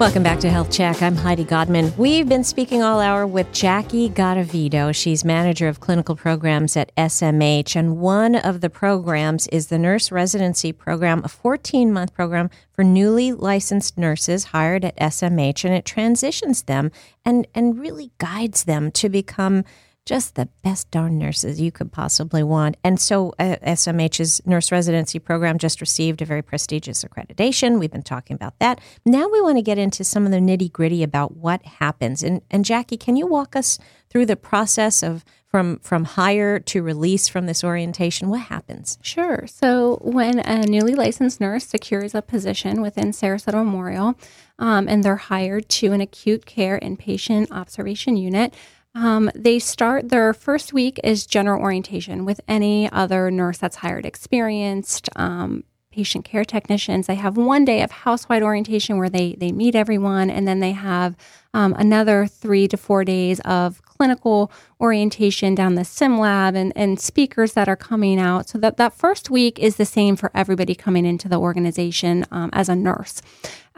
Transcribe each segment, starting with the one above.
Welcome back to Health Check. I'm Heidi Godman. We've been speaking all hour with Jackie Garavito. She's manager of clinical programs at SMH, and one of the programs is the nurse residency program, a 14 month program for newly licensed nurses hired at SMH, and it transitions them and, and really guides them to become just the best darn nurses you could possibly want. And so, uh, SMH's nurse residency program just received a very prestigious accreditation. We've been talking about that. Now, we want to get into some of the nitty gritty about what happens. And, and Jackie, can you walk us through the process of from from hire to release from this orientation what happens sure so when a newly licensed nurse secures a position within sarasota memorial um, and they're hired to an acute care inpatient observation unit um, they start their first week is general orientation with any other nurse that's hired, experienced um, patient care technicians. They have one day of housewide orientation where they they meet everyone, and then they have um, another three to four days of clinical orientation down the sim lab and, and speakers that are coming out. So that that first week is the same for everybody coming into the organization um, as a nurse.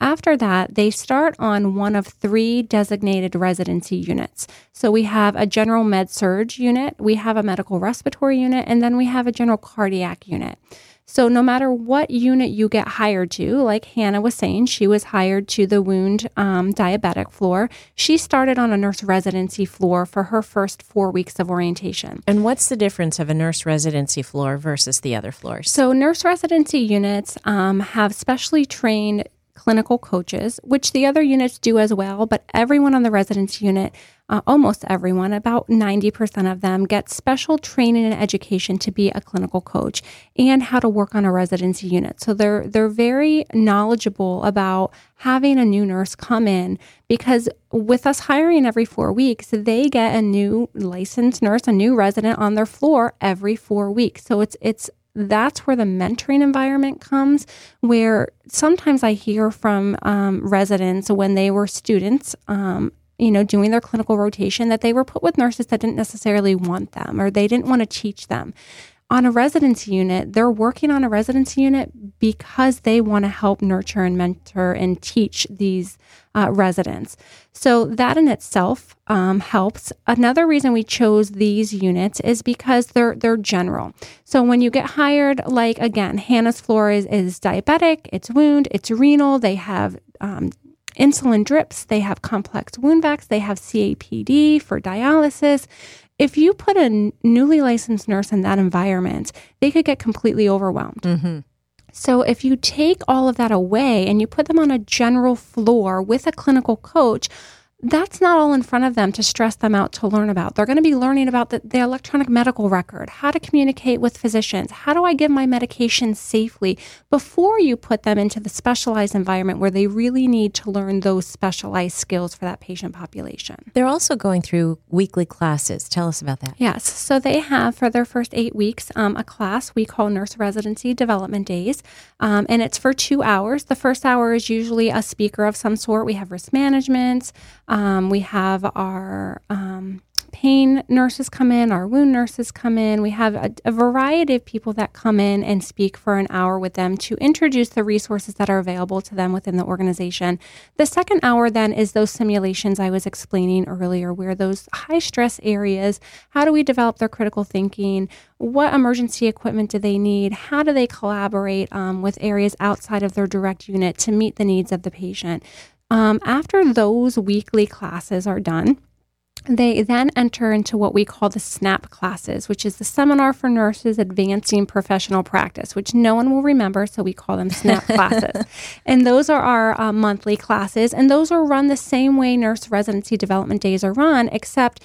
After that, they start on one of three designated residency units. So we have a general med surg unit, we have a medical respiratory unit, and then we have a general cardiac unit. So, no matter what unit you get hired to, like Hannah was saying, she was hired to the wound um, diabetic floor. She started on a nurse residency floor for her first four weeks of orientation. And what's the difference of a nurse residency floor versus the other floors? So, nurse residency units um, have specially trained clinical coaches, which the other units do as well, but everyone on the residence unit, uh, almost everyone, about 90% of them, get special training and education to be a clinical coach and how to work on a residency unit. So they're they're very knowledgeable about having a new nurse come in because with us hiring every 4 weeks, they get a new licensed nurse, a new resident on their floor every 4 weeks. So it's it's that's where the mentoring environment comes. Where sometimes I hear from um, residents when they were students, um, you know, doing their clinical rotation, that they were put with nurses that didn't necessarily want them or they didn't want to teach them on a residency unit, they're working on a residency unit because they want to help nurture and mentor and teach these uh, residents. So that in itself um, helps. Another reason we chose these units is because they're they're general. So when you get hired, like again, Hannah's floor is, is diabetic, it's wound, it's renal. They have um, insulin drips, they have complex wound vacs, they have CAPD for dialysis if you put a newly licensed nurse in that environment, they could get completely overwhelmed. Mm-hmm. So, if you take all of that away and you put them on a general floor with a clinical coach, that's not all in front of them to stress them out to learn about. They're going to be learning about the, the, electronic medical record, how to communicate with physicians, how do I give my medication safely before you put them into the specialized environment where they really need to learn those specialized skills for that patient population. They're also going through weekly classes. Tell us about that. Yes. So they have for their first eight weeks um, a class we call Nurse Residency Development Days, um, and it's for two hours. The first hour is usually a speaker of some sort. We have risk management. Um, we have our um, pain nurses come in, our wound nurses come in. We have a, a, variety of people that come in and speak for an hour with them to introduce the resources that are available to them within the organization. The second hour then is those simulations I was explaining earlier, where those high stress areas, how do we develop their critical thinking? What emergency equipment do they need? How do they collaborate um, with areas outside of their direct unit to meet the needs of the patient? Um, after those weekly classes are done, they then enter into what we call the SNAP classes, which is the Seminar for Nurses Advancing Professional Practice, which no one will remember, so we call them SNAP classes. And those are our uh, monthly classes, and those are run the same way nurse residency development days are run, except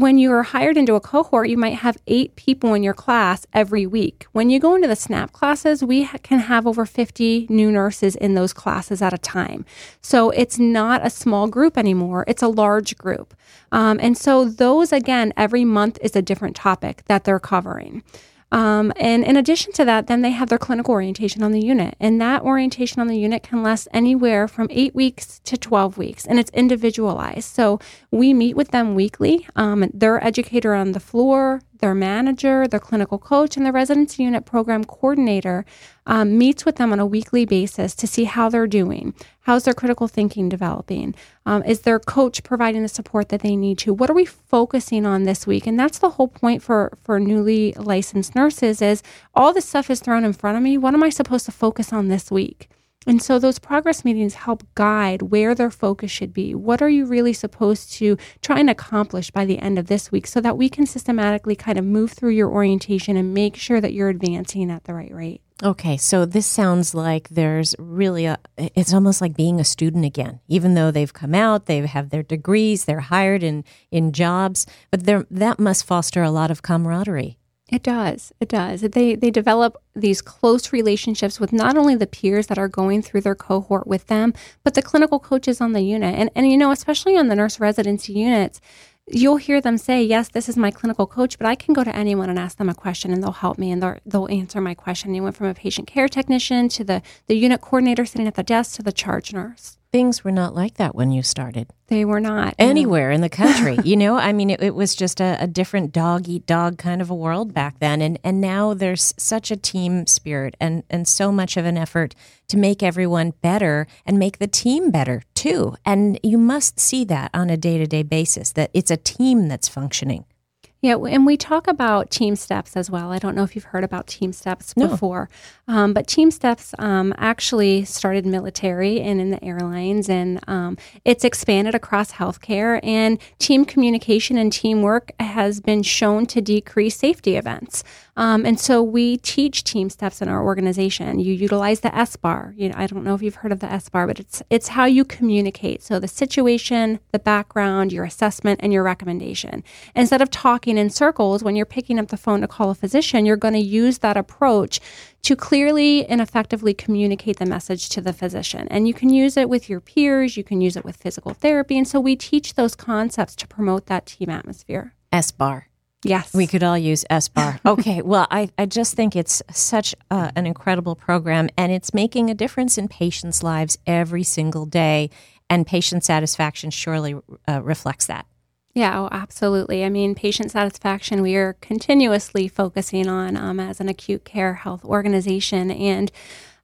when you are hired into a cohort, you might have eight people in your class every week. When you go into the SNAP classes, we ha- can have over 50 new nurses in those classes at a time. So it's not a small group anymore, it's a large group. Um, and so, those again, every month is a different topic that they're covering. Um, and in addition to that, then they have their clinical orientation on the unit. And that orientation on the unit can last anywhere from eight weeks to 12 weeks, and it's individualized. So we meet with them weekly. Um, their educator on the floor, their manager, their clinical coach, and the residency unit program coordinator um, meets with them on a weekly basis to see how they're doing. How's their critical thinking developing? Um, is their coach providing the support that they need to? What are we focusing on this week? And that's the whole point for for newly licensed nurses is all this stuff is thrown in front of me. What am I supposed to focus on this week? And so those progress meetings help guide where their focus should be. What are you really supposed to try and accomplish by the end of this week so that we can systematically kind of move through your orientation and make sure that you're advancing at the right rate? Okay, so this sounds like there's really a, it's almost like being a student again, even though they've come out, they have their degrees, they're hired in, in jobs, but that must foster a lot of camaraderie. It does. It does. They they develop these close relationships with not only the peers that are going through their cohort with them, but the clinical coaches on the unit. And and you know, especially on the nurse residency units, you'll hear them say, "Yes, this is my clinical coach, but I can go to anyone and ask them a question, and they'll help me and they'll, they'll answer my question." You went from a patient care technician to the the unit coordinator sitting at the desk to the charge nurse things were not like that when you started. They were not anywhere in the country. you know, I mean, it, it was just a, a, different dog eat dog kind of a world back then, and and now there's such a team spirit and and so much of an effort to make everyone better and make the team better too. And you must see that on a day to day basis that it's a team that's functioning. Yeah, and we talk about TeamSTEPPS as well. I don't know if you've heard about TeamSTEPPS no. before, um, but TeamSTEPPS um, actually started military and in the airlines, and um, it's expanded across healthcare. And team communication and teamwork has been shown to decrease safety events. Um, and so we teach TeamSTEPPS in our organization. You utilize the SBAR. You know, I don't know if you've heard of the SBAR, but it's it's how you communicate. So the situation, the background, your assessment, and your recommendation. Instead of talking in circles when you're picking up the phone to call a physician, you're going to use that approach to clearly and effectively communicate the message to the physician. And you can use it with your peers, you can use it with physical therapy. And so we teach those concepts to promote that team atmosphere. SBAR. Yes. We could all use SBAR. Okay. well, I, I just think it's such uh, an incredible program and it's making a difference in patients' lives every single day. And patient satisfaction surely uh, reflects that. Yeah, oh, absolutely. I mean, patient satisfaction, we are continuously focusing on um, as an acute care health organization. And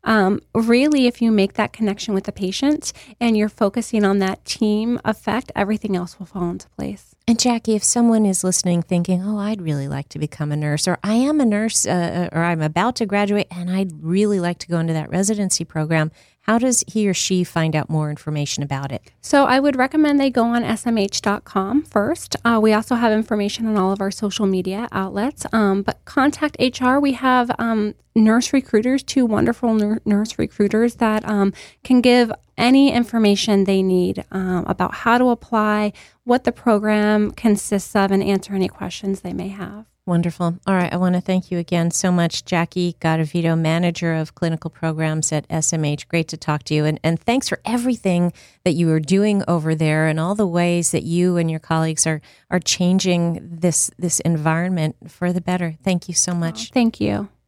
um, really, if you make that connection with the patient and you're focusing on that team effect, everything else will fall into place. And Jackie, if someone is listening thinking, oh, I'd really like to become a nurse, or I am a nurse, uh, or I'm about to graduate and I'd really like to go into that residency program, how does he or she find out more information about it? So I would recommend they go on smh.com first. Uh, we also have information on all of our social media outlets. Um, but contact HR. We have um, nurse recruiters, two wonderful nurse recruiters that um, can give any information they need um, about how to apply, what the program consists of, and answer any questions they may have. Wonderful. All right. I want to thank you again so much, Jackie Garavito, Manager of Clinical Programs at SMH. Great to talk to you. And, and thanks for everything that you are doing over there and all the ways that you and your colleagues are, are changing this, this environment for the better. Thank you so much. Oh, thank you.